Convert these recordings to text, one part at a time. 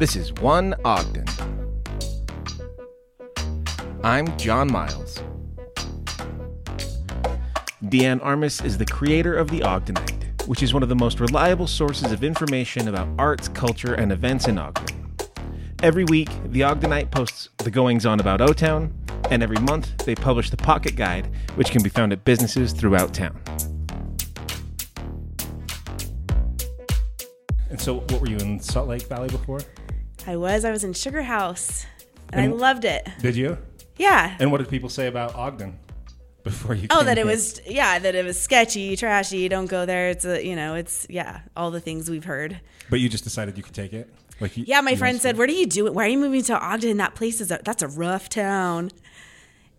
This is One Ogden. I'm John Miles. Deann Armes is the creator of The Ogdenite, which is one of the most reliable sources of information about arts, culture, and events in Ogden. Every week, The Ogdenite posts the goings on about O Town, and every month they publish the Pocket Guide, which can be found at businesses throughout town. And so, what were you in Salt Lake Valley before? I was. I was in Sugar House, and, And- I loved it. Did you? Yeah. And what did people say about Ogden before you? Oh, that it was yeah, that it was sketchy, trashy. Don't go there. It's a you know, it's yeah, all the things we've heard. But you just decided you could take it. Like you, Yeah, my friend said, "Where do you do it? Why are you moving to Ogden? That place is a, that's a rough town."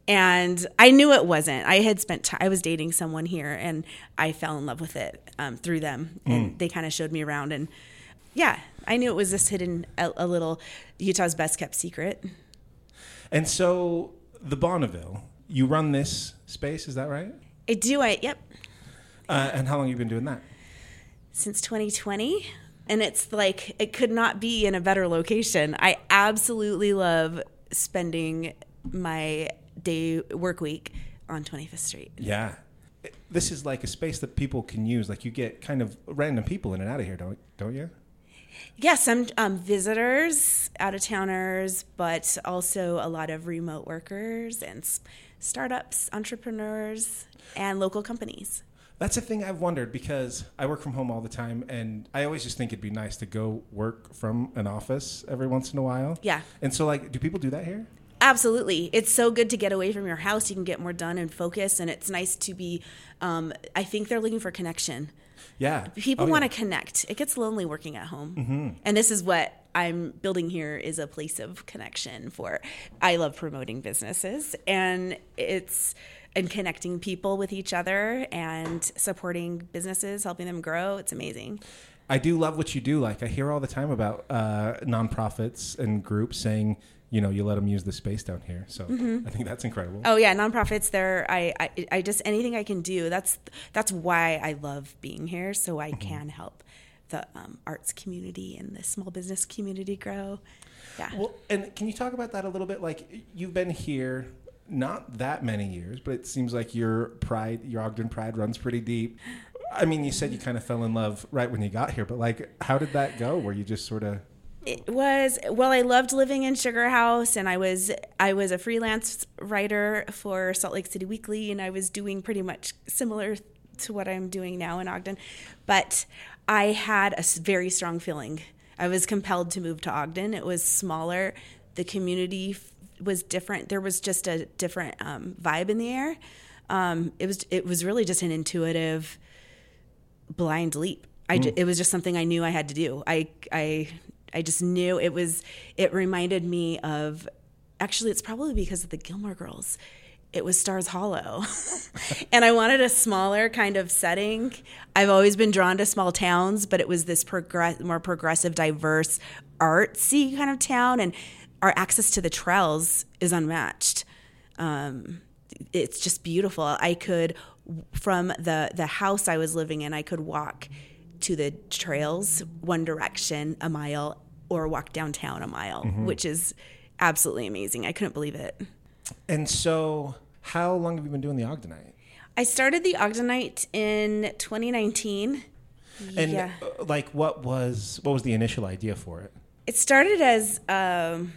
And I knew it wasn't. I had spent time. I was dating someone here, and I fell in love with it um, through them, and they kind of showed me around. And yeah, I knew it was this hidden, a, a little Utah's best kept secret. And so the Bonneville, you run this space, is that right? I do. I yep. Uh, and how long have you been doing that? since 2020 and it's like it could not be in a better location i absolutely love spending my day work week on 25th street Yeah. This is like a space that people can use. Like you get kind of random people in and out of here, don't don't you? Yeah some um, visitors out of towners but also a lot of remote workers and s- startups entrepreneurs and local companies That's a thing I've wondered because I work from home all the time, and I always just think it'd be nice to go work from an office every once in a while. Yeah. And so, like, do people do that here? Absolutely. It's so good to get away from your house. You can get more done and focus. And it's nice to be, um, I think they're looking for connection. Yeah. People Oh, want yeah. to connect. It gets lonely working at home. And this is what I'm building here is a place of connection for I love promoting businesses and it's and connecting people with each other and supporting businesses, helping them grow. It's amazing. I do love what you do. Like I hear all the time about uh, nonprofits and groups saying, you know, you let them use the space down here. So I think that's incredible. Oh yeah, nonprofits. There, I, I, I just anything I can do. That's that's why I love being here, so I can help the um, arts community and the small business community grow. Yeah. Well, and can you talk about that a little bit? Like you've been here not that many years, but it seems like your pride, your Ogden pride, runs pretty deep. I mean, you said you kind of fell in love right when you got here, but like, how did that go? Were you just sort of It was well. I loved living in Sugar House, and I was I was a freelance writer for Salt Lake City Weekly, and I was doing pretty much similar to what I'm doing now in Ogden, but I had a very strong feeling. I was compelled to move to Ogden. It was smaller. The community was different. There was just a different um, vibe in the air. Um, it was it was really just an intuitive blind leap. I ju- it was just something I knew I had to do. I I I just knew it was. It reminded me of. Actually, it's probably because of the Gilmore Girls. It was Stars Hollow, and I wanted a smaller kind of setting. I've always been drawn to small towns, but it was this progress, more progressive, diverse, artsy kind of town, and our access to the trails is unmatched um, it's just beautiful. I could, from the the house I was living in, I could walk to the trails one direction a mile, or walk downtown a mile, which is absolutely amazing. I couldn't believe it. And so, how long have you been doing the Ogdenite? I started the Ogdenite in 2019. And yeah. uh, like, what was what was the initial idea for it? It started as um,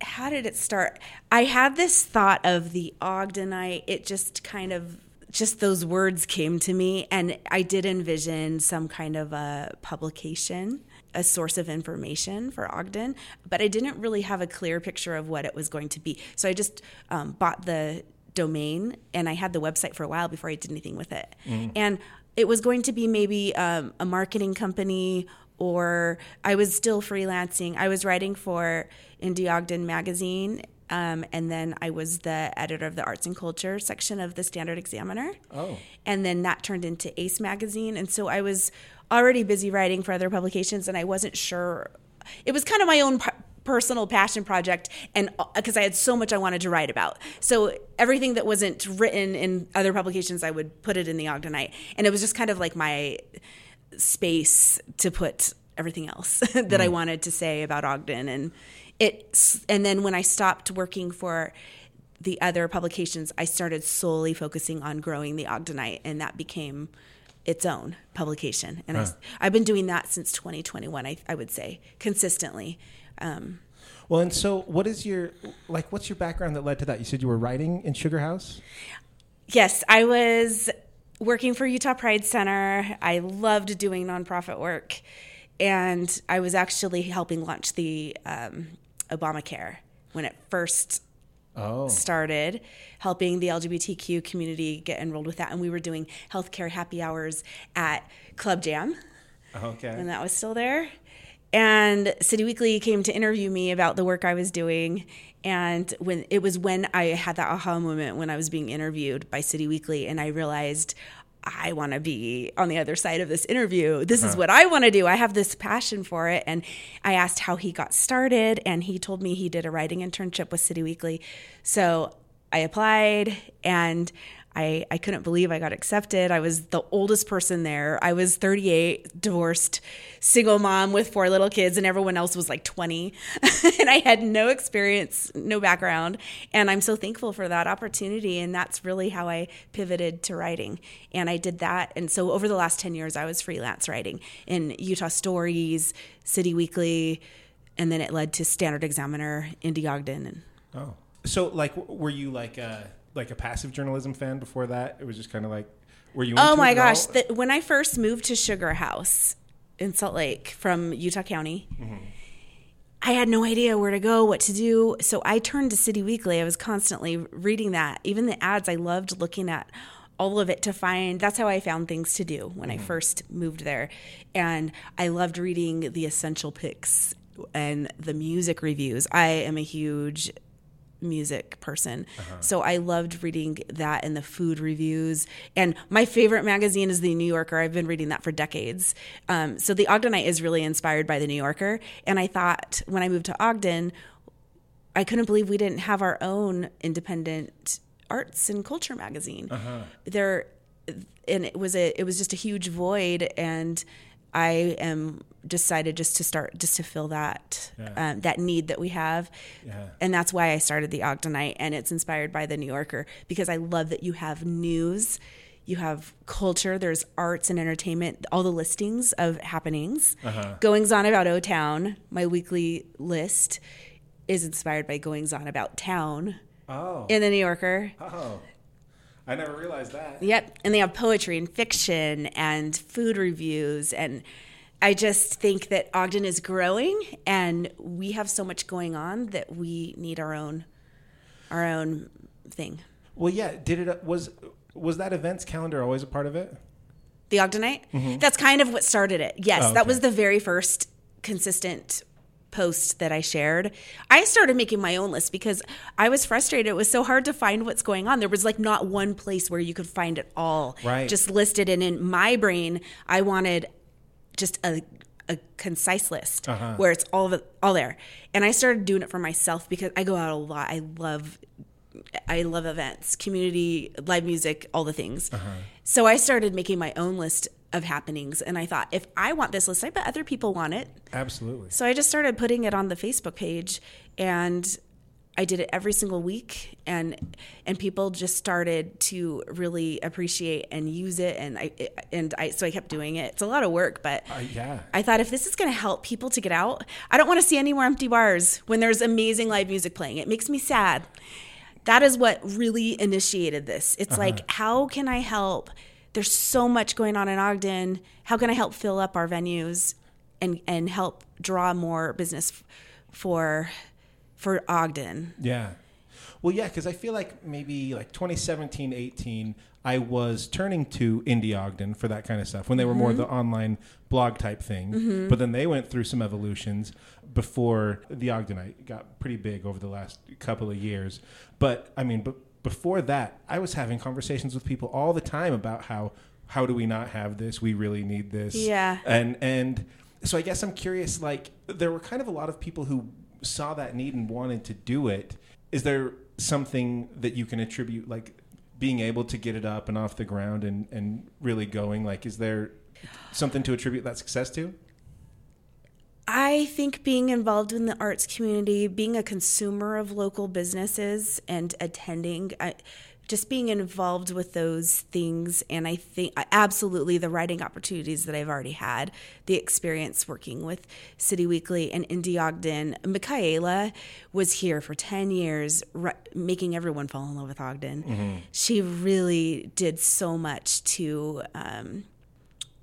how did it start? I had this thought of the Ogdenite. It just kind of just those words came to me, and I did envision some kind of a publication, a source of information for Ogden, but I didn't really have a clear picture of what it was going to be. So I just um, bought the domain, and I had the website for a while before I did anything with it, and it was going to be maybe um, a marketing company or I was still freelancing. I was writing for Indie Ogden magazine, um, and then I was the editor of the arts and culture section of the Standard Examiner. Oh. And then that turned into Ace magazine, and so I was already busy writing for other publications, and I wasn't sure. It was kind of my own. personal passion project and because I had so much I wanted to write about. So everything that wasn't written in other publications I would put it in the Ogdenite and it was just kind of like my space to put everything else that I wanted to say about Ogden. And it, and then when I stopped working for the other publications, I started solely focusing on growing the Ogdenite, and that became its own publication. And Huh. I, I've been doing that since 2021, I, I would say, consistently. Um, Well, and so what is your like? What's your background that led to that? You said you were writing in Sugar House. Yes, I was working for Utah Pride Center. I loved doing nonprofit work, and I was actually helping launch the um, Obamacare when it first Oh, started, helping the LGBTQ community get enrolled with that. And we were doing healthcare happy hours at Club Jam okay. when that was still there. And City Weekly came to interview me about the work I was doing. And when it was when I had that aha moment when I was being interviewed by City Weekly, and I realized I want to be on the other side of this interview. This is what I want to do. I have this passion for it. And I asked how he got started, and he told me he did a writing internship with City Weekly. So I applied and I, I couldn't believe I got accepted. I was the oldest person there. I was 38, divorced, single mom with four little kids, and everyone else was like 20. and I had no experience, no background. And I'm so thankful for that opportunity. And that's really how I pivoted to writing. And I did that. And so over the last 10 years, I was freelance writing in Utah Stories, City Weekly, and then it led to Standard Examiner, Indie Ogden, and Oh, so like, were you like a like a passive journalism fan before that? It was just kind of like, were you? Oh my gosh! The, when I first moved to Sugar House in Salt Lake from Utah County, mm-hmm. I had no idea where to go, what to do. So I turned to City Weekly. I was constantly reading that. Even the ads, I loved looking at all of it to find. That's how I found things to do when I mm-hmm. first moved there. And I loved reading the essential picks and the music reviews. I am a huge music person. So I loved reading that and the food reviews. And my favorite magazine is The New Yorker. I've been reading that for decades. Um, so the Ogdenite is really inspired by The New Yorker. And I thought when I moved to Ogden, I couldn't believe we didn't have our own independent arts and culture magazine. There, and it was a it was just a huge void, and I am decided just to start just to fill that Yeah. um, that need that we have, Yeah. and that's why I started the Ogdenite, and it's inspired by the New Yorker because I love that you have news. You have culture, there's arts and entertainment, all the listings of happenings. Goings on about O Town, my weekly list, is inspired by Goings on about town Oh, in the New Yorker. oh, I never realized that. Yep. And they have poetry and fiction and food reviews. And I just think that Ogden is growing and we have so much going on that we need our own our own thing. Well, yeah. Did it was was that events calendar always a part of it? The Ogdenite? That's kind of what started it. Yes, Mm-hmm. Oh, that was the very first consistent post that I shared. I started making my own list because I was frustrated. It was so hard to find what's going on. There was like not one place where you could find it all Right. just listed. And in my brain, I wanted just a a concise list Uh-huh. where it's all it, all there. And I started doing it for myself because I go out a lot. I love I love events, community, live music, all the things. So I started making my own list of happenings and I thought if I want this list, I bet other people want it. Absolutely. So I just started putting it on the Facebook page and I did it every single week and and people just started to really appreciate and use it and I and I so I kept doing it. It's a lot of work, but Uh, yeah. I thought if this is going to help people to get out, I don't want to see any more empty bars when there's amazing live music playing. It makes me sad. That is what really initiated this. It's uh-huh. like, how can I help? There's so much going on in Ogden. How can I help fill up our venues and and help draw more business f- for for Ogden? Yeah. Well, yeah, because I feel like maybe like 2017, 18, I was turning to Indie Ogden for that kind of stuff when they were more mm-hmm. the online blog type thing. Mm-hmm. But then they went through some evolutions before the Ogdenite got pretty big over the last couple of years. But I mean, but before that, I was having conversations with people all the time about how how do we not have this? We really need this. Yeah. And and so I guess I'm curious. Like there were kind of a lot of people who saw that need and wanted to do it. Is there something that you can attribute, like being able to get it up and off the ground and and really going? Like, is there something to attribute that success to? I think being involved in the arts community, being a consumer of local businesses and attending, I, just being involved with those things. And I think absolutely the writing opportunities that I've already had, the experience working with City Weekly and Indie Ogden. Michaela was here for 10 years, making everyone fall in love with Ogden. Mm-hmm. She really did so much to. Um,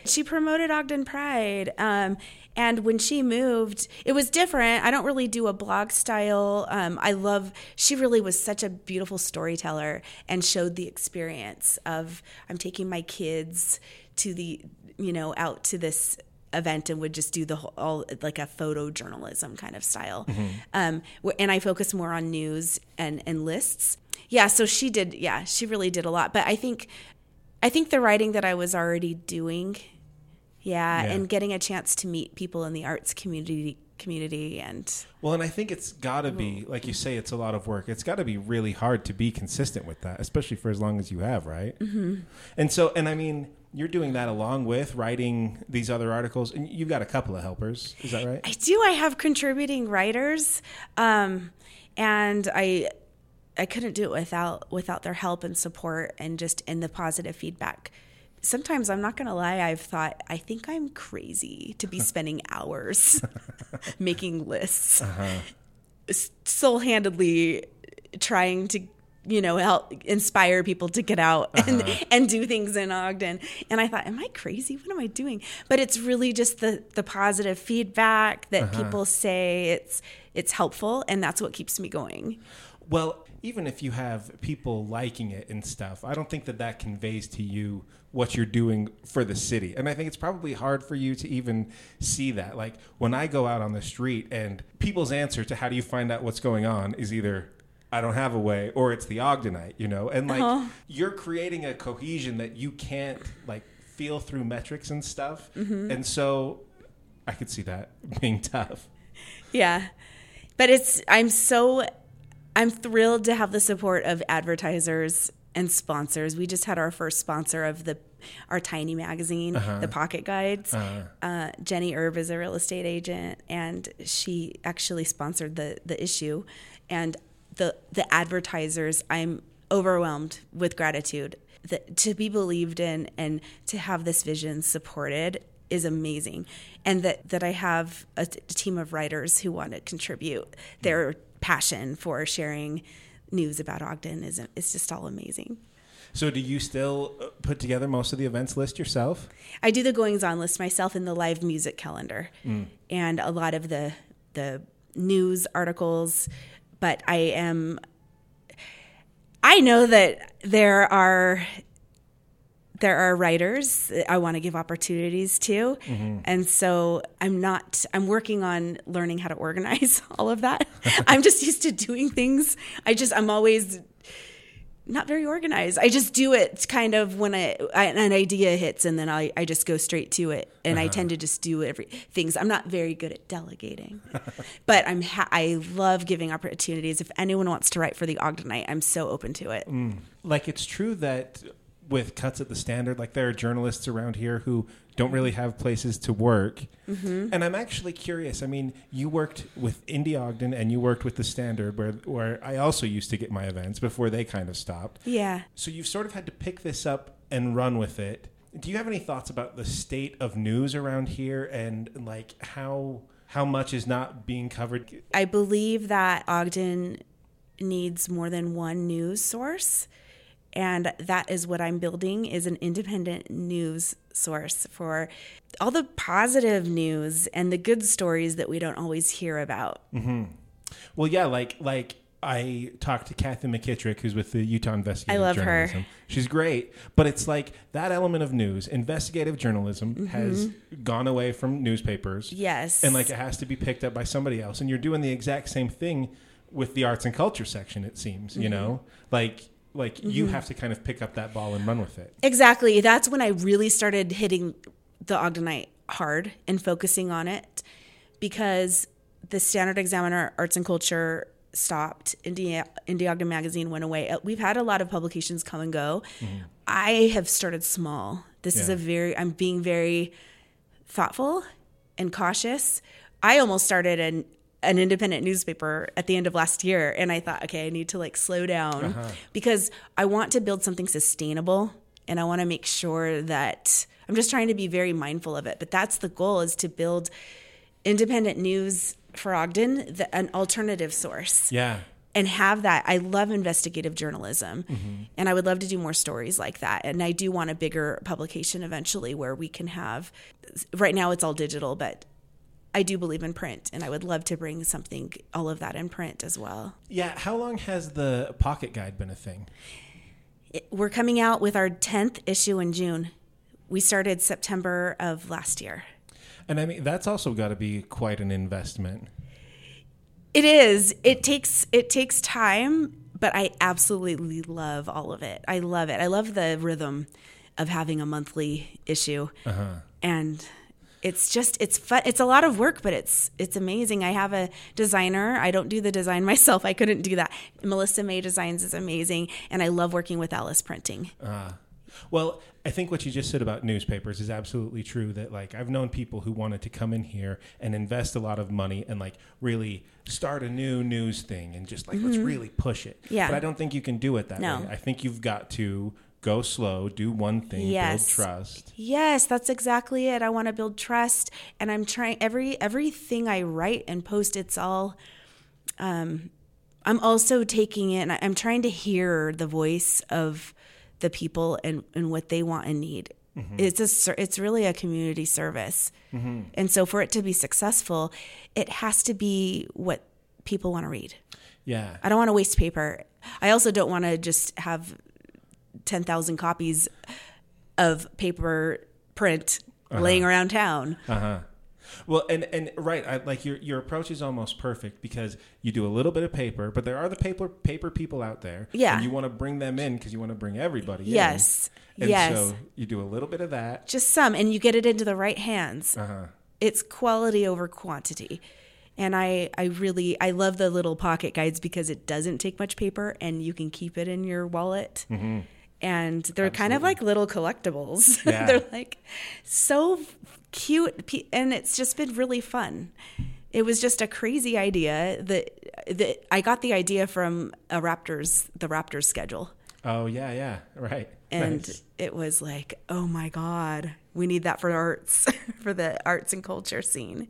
she promoted Ogden Pride. Um, and when she moved, it was different. I don't really do a blog style. Um, I love, she really was such a beautiful storyteller and showed the experience of I'm taking my kids to the, you know, out to this event and would just do the whole all like a photojournalism kind of style. Mm-hmm. Um, and I focus more on news and and lists. Yeah, so she did. Yeah, she really did a lot. But I think, I think the writing that I was already doing yeah, yeah, and getting a chance to meet people in the arts community community and well and i think it's got to be like you say it's a lot of work. It's got to be really hard to be consistent with that especially for as long as you have right? Mm-hmm. and so and i mean you're doing that along with writing these other articles and you've got a couple of helpers is that right? I do i have contributing writers um, and i i couldn't do it without without their help and support and just in the positive feedback sometimes I'm not going to lie, I've thought, I think I'm crazy to be spending hours making lists, uh-huh. sole handedly trying to you know help inspire people to get out and uh-huh. and do things in Ogden and I thought am I crazy what am I doing but it's really just the the positive feedback that uh-huh. people say it's it's helpful and that's what keeps me going well even if you have people liking it and stuff, I don't think that that conveys to you what you're doing for the city. And I think it's probably hard for you to even see that. Like when I go out on the street and people's answer to how do you find out what's going on is either I don't have a way or it's the Ogdenite, you know? And like uh-huh. you're creating a cohesion that you can't like feel through metrics and stuff. Mm-hmm. And so I could see that being tough. Yeah. But it's I'm so I'm thrilled to have the support of advertisers and sponsors. We just had our first sponsor of the our tiny magazine, uh-huh. the Pocket Guides. Uh-huh. Uh, Jenny Erb is a real estate agent, and she actually sponsored the the issue. And the the advertisers, I'm overwhelmed with gratitude. That to be believed in and to have this vision supported is amazing, and that that I have a, t- a team of writers who want to contribute their passion for sharing news about Ogden is it's just all amazing. So, do you still uh, put together most of the events list yourself? I do the goings on list myself in the live music calendar, mm. and a lot of the the news articles. But I am, I know that there are there are writers I want to give opportunities to. Mm-hmm. And so I'm not, I'm working on learning how to organize all of that. I'm just used to doing things. I just, I'm always not very organized. I just do it kind of when I, I an idea hits and then I, I just go straight to it. And uh-huh. I tend to just do every things. I'm not very good at delegating, but I'm, ha- I love giving opportunities. If anyone wants to write for the Ogdenite, I'm so open to it. Mm. Like it's true that with cuts at the standard like there are journalists around here who don't really have places to work. Mm-hmm. and i'm actually curious i mean you worked with indie ogden and you worked with the standard where where i also used to get my events before they kind of stopped. Yeah. So you've sort of had to pick this up and run with it. Do you have any thoughts about the state of news around here and like how how much is not being covered? I believe that ogden needs more than one news source and that is what i'm building is an independent news source for all the positive news and the good stories that we don't always hear about mm-hmm. well yeah like like I talked to Kathy McKittrick, who's with the Utah Investigative I love Journalism. Her. She's great, but it's like that element of news, investigative journalism, mm-hmm. has gone away from newspapers. Yes, and like it has to be picked up by somebody else. And you're doing the exact same thing with the arts and culture section. It seems, mm-hmm. you know, like like mm-hmm. you have to kind of pick up that ball and run with it. Exactly. That's when I really started hitting the Ogdenite hard and focusing on it because the Standard Examiner Arts and Culture stopped. Indie, Indie Ogden Magazine went away. Uh, we've had a lot of publications come and go. Mm-hmm. I have started small. This yeah. is a very, I'm being very thoughtful and cautious. I almost started an an independent newspaper at the end of last year and I thought, okay, I need to like slow down uh-huh. because I want to build something sustainable and I want to make sure that I'm just trying to be very mindful of it. But that's the goal is to build independent news for Ogden, the, an alternative source. Yeah. And have that. I love investigative journalism mm-hmm. and I would love to do more stories like that. And I do want a bigger publication eventually where we can have, right now it's all digital, but I do believe in print, and I would love to bring something, all of that in print as well. Yeah. How long has the pocket guide been a thing? It, we're coming out with our 10th issue in June. We started September of last year. And I mean, that's also got to be quite an investment. It is. It takes it takes time, but I absolutely love all of it. I love it. I love the rhythm of having a monthly issue. Uh-huh. And it's just it's fun it's a lot of work but it's it's amazing. I have a designer. I don't do the design myself. I couldn't do that. Melissa may designs is amazing and i love working with alice printing. Uh, well i think what you just said about newspapers is absolutely true that like i've known people who wanted to come in here and invest a lot of money and like really start a new news thing and just like mm-hmm. let's really push it. Yeah. But i don't think you can do it that no. way. I think you've got to go slow, do one thing, yes. build trust. Yes, that's exactly it. I want to build trust and I'm trying every everything I write and post it's all um I'm also taking it I'm trying to hear the voice of the people and and what they want and need. Mm-hmm. It's a it's really a community service. Mm-hmm. And so for it to be successful, it has to be what people want to read. Yeah. I don't want to waste paper. I also don't want to just have 10,000 copies of paper print uh-huh. laying around town. Uh-huh. Well, and and right, I, like your your approach is almost perfect because you do a little bit of paper, but there are the paper paper people out there. Yeah, and you want to bring them in because you want to bring everybody. Yes, in. And yes. So you do a little bit of that, just some, and you get it into the right hands. Uh-huh. It's quality over quantity, and I I really I love the little pocket guides because it doesn't take much paper and you can keep it in your wallet. Mm-hmm and they're Absolutely. kind of like little collectibles. Yeah. they're like so cute, and it's just been really fun. It was just a crazy idea that that I got the idea from a Raptors, the Raptors schedule. Oh yeah, yeah, right. And nice. it was like, oh my god, we need that for arts, for the arts and culture scene.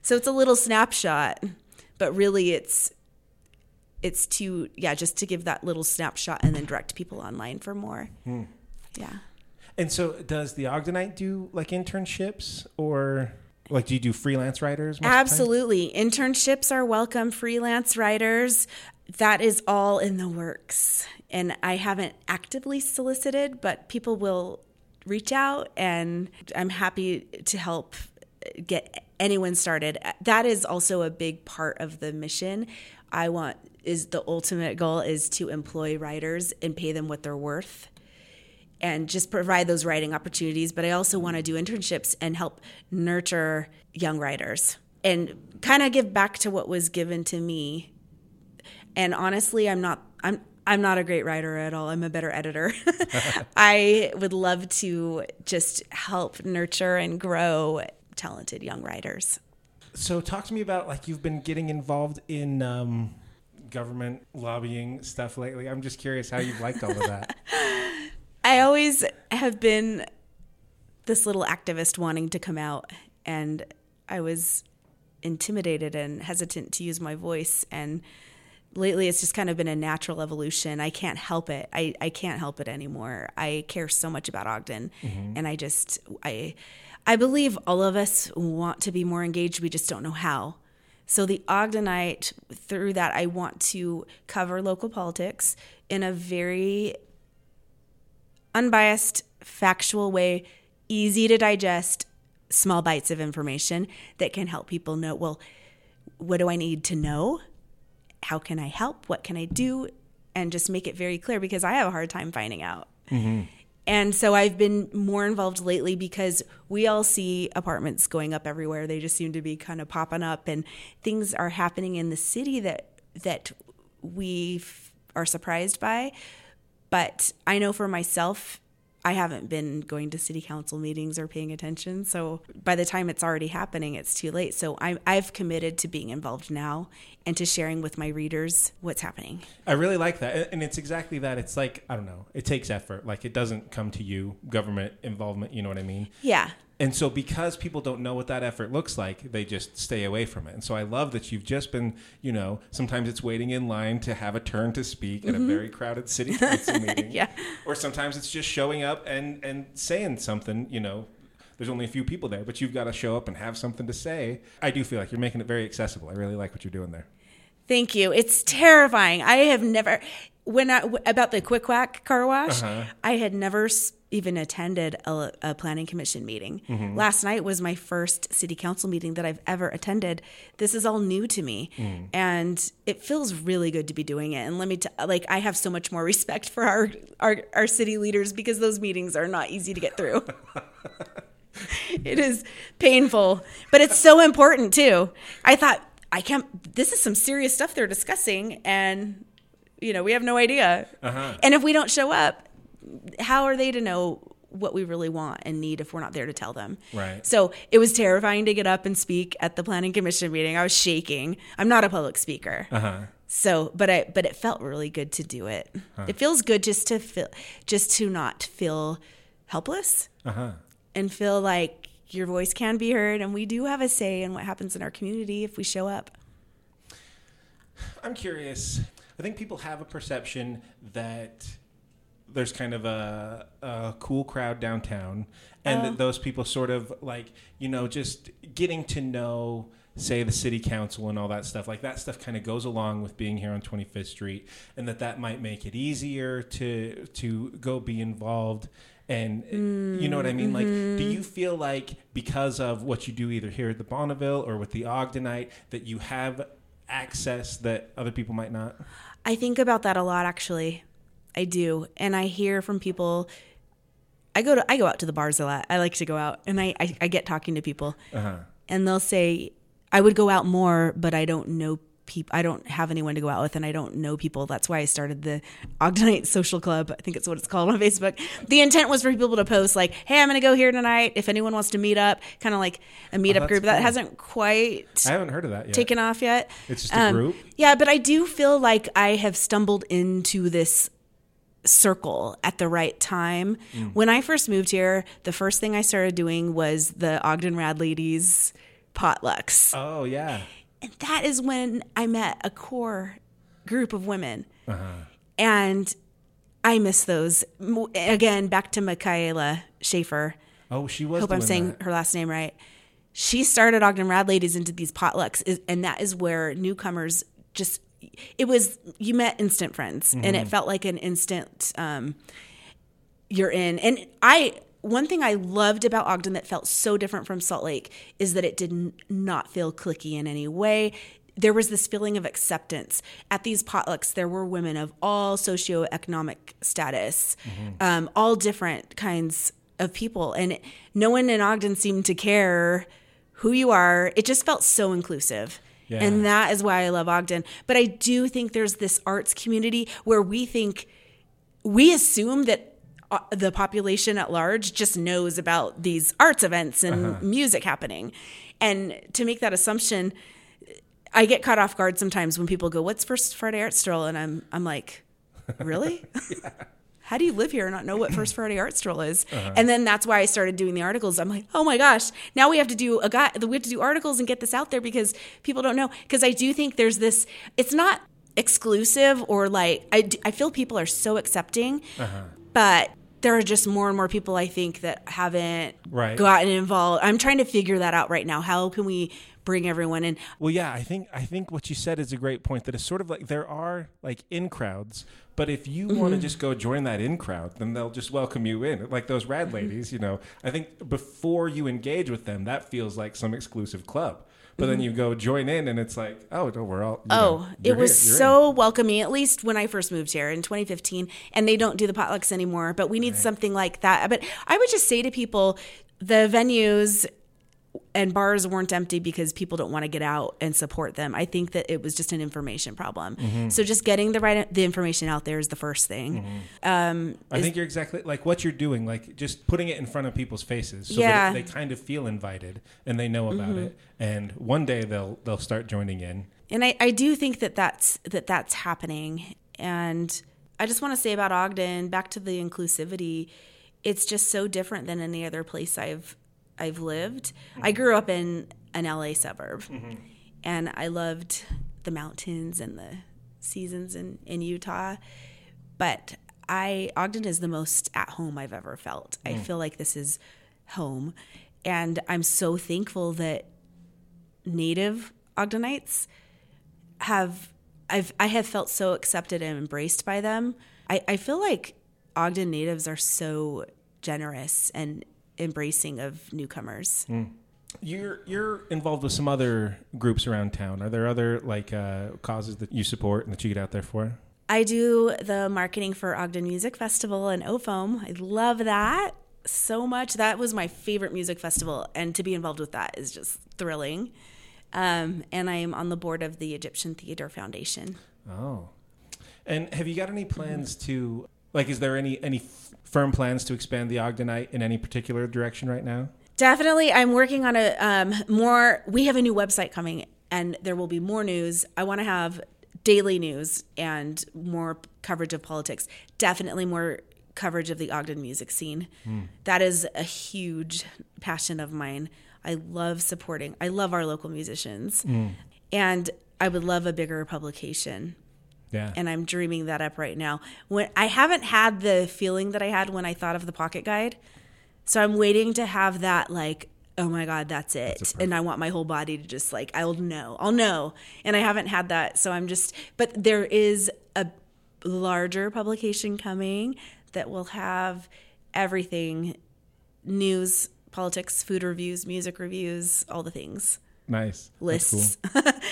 So it's a little snapshot, but really it's it's to yeah just to give that little snapshot and then direct people online for more. Hmm. yeah. And so does the ogdenite do like internships or like do you do freelance writers absolutely. Internships are welcome. Freelance writers that is all in the works. And i haven't actively solicited but people will reach out and i'm happy to help get anyone started. That is also a big part of the mission. I want is the ultimate goal is to employ writers and pay them what they're worth and just provide those writing opportunities but i also want to do internships and help nurture young writers and kind of give back to what was given to me and honestly i'm not i'm I'm not a great writer at all. I'm a better editor. I would love to just help nurture and grow talented young writers. So, talk to me about like you've been getting involved in um, government lobbying stuff lately. I'm just curious how you've liked all of that. I always have been this little activist wanting to come out, and I was intimidated and hesitant to use my voice. And lately, it's just kind of been a natural evolution. I can't help it. I, I can't help it anymore. I care so much about Ogden, mm-hmm. and I just I I believe all of us want to be more engaged. We just don't know how. So the Ogdenite, through that, I want to cover local politics in a very unbiased, factual way, easy to digest, small bites of information that can help people know well, what do I need to know? How can I help? What can I do? And just make it very clear because I have a hard time finding out. Mm-hmm. And so I've been more involved lately because we all see apartments going up everywhere. They just seem to be kind of popping up and things are happening in the city that that we are surprised by. But I know for myself I haven't been going to city council meetings or paying attention. So by the time it's already happening, it's too late. So I, I've committed to being involved now and to sharing with my readers what's happening. I really like that. And it's exactly that. It's like, I don't know, it takes effort. Like it doesn't come to you, government involvement, you know what I mean? Yeah. And so, because people don't know what that effort looks like, they just stay away from it. And so, I love that you've just been, you know, sometimes it's waiting in line to have a turn to speak at mm-hmm. a very crowded city council meeting. yeah. Or sometimes it's just showing up and, and saying something, you know, there's only a few people there, but you've got to show up and have something to say. I do feel like you're making it very accessible. I really like what you're doing there. Thank you. It's terrifying. I have never, when I, about the quick quack car wash, uh-huh. I had never even attended a, a planning commission meeting. Mm-hmm. Last night was my first city council meeting that I've ever attended. This is all new to me, mm. and it feels really good to be doing it. And let me t- like I have so much more respect for our our, our city leaders because those meetings are not easy to get through. it is painful, but it's so important too. I thought I can't. This is some serious stuff they're discussing, and you know we have no idea. Uh-huh. And if we don't show up, how are they to know what we really want and need if we're not there to tell them. Right. So it was terrifying to get up and speak at the planning commission meeting. I was shaking. I'm not a public speaker. Uh-huh. So, but I, but it felt really good to do it. Huh. It feels good just to feel, just to not feel helpless uh-huh. and feel like your voice can be heard. And we do have a say in what happens in our community if we show up. I'm curious. I think people have a perception that there's kind of a, a cool crowd downtown, and oh. those people sort of like you know just getting to know say the city council and all that stuff like that stuff kind of goes along with being here on 25th street and that that might make it easier to to go be involved and mm, you know what i mean mm-hmm. like do mm-hmm. you feel like because of what you do either here at the bonneville or with the ogdenite that you have access that other people might not i think about that a lot actually I do, and I hear from people. I go to I go out to the bars a lot. I like to go out, and I I, I get talking to people, uh-huh. and they'll say I would go out more, but I don't know people. I don't have anyone to go out with, and I don't know people. That's why I started the Ogdenite Social Club. I think it's what it's called on Facebook. The intent was for people to post like, "Hey, I'm going to go here tonight. If anyone wants to meet up," kind of like a meetup oh, group. Cool. That hasn't quite. I haven't heard of that yet. Taken off yet. It's just a um, group. Yeah, but I do feel like I have stumbled into this circle at the right time. Mm. When I first moved here, the first thing I started doing was the Ogden Rad Ladies potlucks. Oh, yeah. And that is when I met a core group of women. Uh-huh. And I miss those. Again, back to Michaela Schaefer. Oh, she was. Hope I'm saying that. her last name right. She started Ogden Rad Ladies into these potlucks, and that is where newcomers just it was you met instant friends mm-hmm. and it mm-hmm. felt like an instant um, you're in and i one thing i loved about ogden that felt so different from salt lake is that it did not feel clicky in any way there was this feeling of acceptance at these potlucks there were women of all socioeconomic status mm-hmm. um, all different kinds of people and no one in ogden seemed to care who you are it just felt so inclusive yeah. And that is why I love Ogden. But I do think there's this arts community where we think, we assume that uh, the population at large just knows about these arts events and uh-huh. music happening. And to make that assumption, I get caught off guard sometimes when people go, "What's First Friday Art Stroll?" and I'm I'm like, "Really?" yeah how do you live here and not know what First Friday Art Stroll is? Uh-huh. And then that's why I started doing the articles. I'm like, oh my gosh, now we have to do a guy, we have to do articles and get this out there because people don't know. Because I do think there's this. It's not exclusive or like I, I feel people are so accepting, uh-huh. but there are just more and more people I think that haven't right. gotten involved. I'm trying to figure that out right now. How can we bring everyone in? Well, yeah, I think I think what you said is a great point. That it's sort of like there are like in crowds, but if you mm-hmm. want to just go join that in crowd, then they'll just welcome you in. Like those rad mm-hmm. ladies, you know. I think before you engage with them, that feels like some exclusive club. But then mm-hmm. you go join in, and it's like, oh, no, we're all. oh, know, it was so in. welcoming. At least when I first moved here in 2015, and they don't do the potlucks anymore. But we need right. something like that. But I would just say to people, the venues and bars weren't empty because people don't want to get out and support them. I think that it was just an information problem. Mm-hmm. So just getting the right the information out there is the first thing. Um, I is- think you're exactly like what you're doing, like just putting it in front of people's faces, so Yeah. Mm-hmm. that they kind of feel invited and they know about it. And one day they'll they'll start joining in. and I, I do think that that's that that's happening and i just want to say about ogden back to the inclusivity it's just so different than any other place i've i've lived. I mm-hmm. grew up in an la suburb mm-hmm. and i loved the mountains and the seasons in, in utah but i ogden is the most at home i've ever felt. I mm. feel like this is home and i'm so thankful that native ogdenites have I've I have felt so accepted and embraced by them. I, I feel like Ogden natives are so generous and embracing of newcomers. You're you're involved with some other groups around town. Are there other like uh, causes that you support and that you get out there for? I do the marketing for Ogden Music Festival and OFOM. I love that so much. That was my favorite music festival, and to be involved with that is just thrilling. Um, and I am on the board of the Egyptian Theater Foundation. Oh, and have you got any plans to like? Is there any any firm plans to expand the Ogdenite in any particular direction right now? Definitely, I'm working on a um, more. We have a new website coming, and there will be more news. I want to have daily news and more coverage of politics. Definitely more coverage of the Ogden music scene. That is a huge passion of mine. I love supporting. I love our local musicians, and I would love a bigger publication Yeah, and I'm dreaming that up right now. When I haven't had the feeling that I had when I thought of the pocket guide, so I'm waiting to have that like, oh my god, that's it, That's and I want my whole body to just like, I'll know, I'll know, and I haven't had that, so I'm just. But there is a larger publication coming that will have everything, news, politics, food reviews, music reviews, all the things, nice That's cool. lists.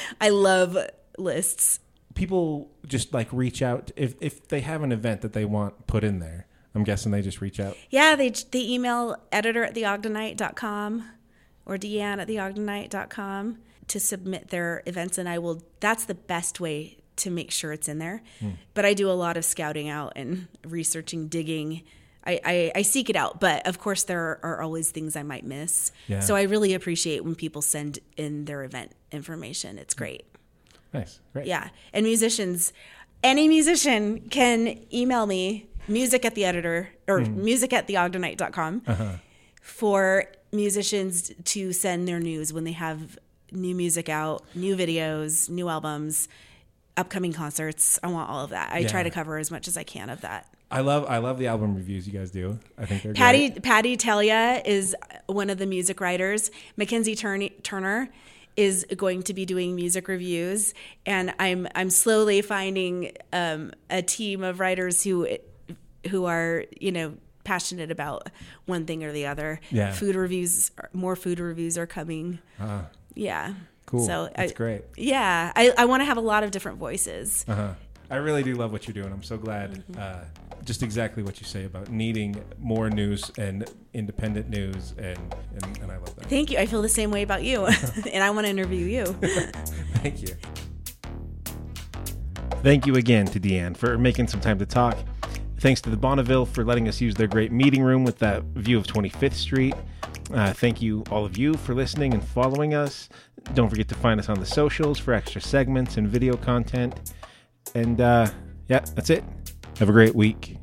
I love lists. People just like reach out if if they have an event that they want put in there. I'm guessing they just reach out. Yeah, they they email editor at theogdenite.com or deanne at theogdenite.com to submit their events, and I will. That's the best way to make sure it's in there. Hmm. But I do a lot of scouting out and researching, digging. I, I, I seek it out, but of course there are always things I might miss. Yeah. So I really appreciate when people send in their event information. It's hmm. great. Nice, great. Yeah. And musicians, any musician can email me music at the editor or hmm. music at theogdenite.com uh-huh. for musicians to send their news when they have new music out, new videos, new albums, upcoming concerts. I want all of that. I try to cover as much as I can of that. I love I love the album reviews you guys do. I think they're Patty great. Patty Telia is one of the music writers. Mackenzie Turner is going to be doing music reviews, and I'm I'm slowly finding um, a team of writers who who are you know passionate about one thing or the other. Yeah. Food reviews, more food reviews are coming. Uh, Yeah. cool. So That's I, great. Yeah, I, I want to have a lot of different voices. Uh-huh. I really do love what you're doing. I'm so glad. Uh, just exactly what you say about needing more news and independent news, and and, and I love that. Thank you. I feel the same way about you, and I want to interview you. Thank you. Thank you again to Deann for making some time to talk. Thanks to the Bonneville for letting us use their great meeting room with that view of 25th Street. Uh, thank you, all of you, for listening and following us. Don't forget to find us on the socials for extra segments and video content. And uh, yeah, that's it. Have a great week.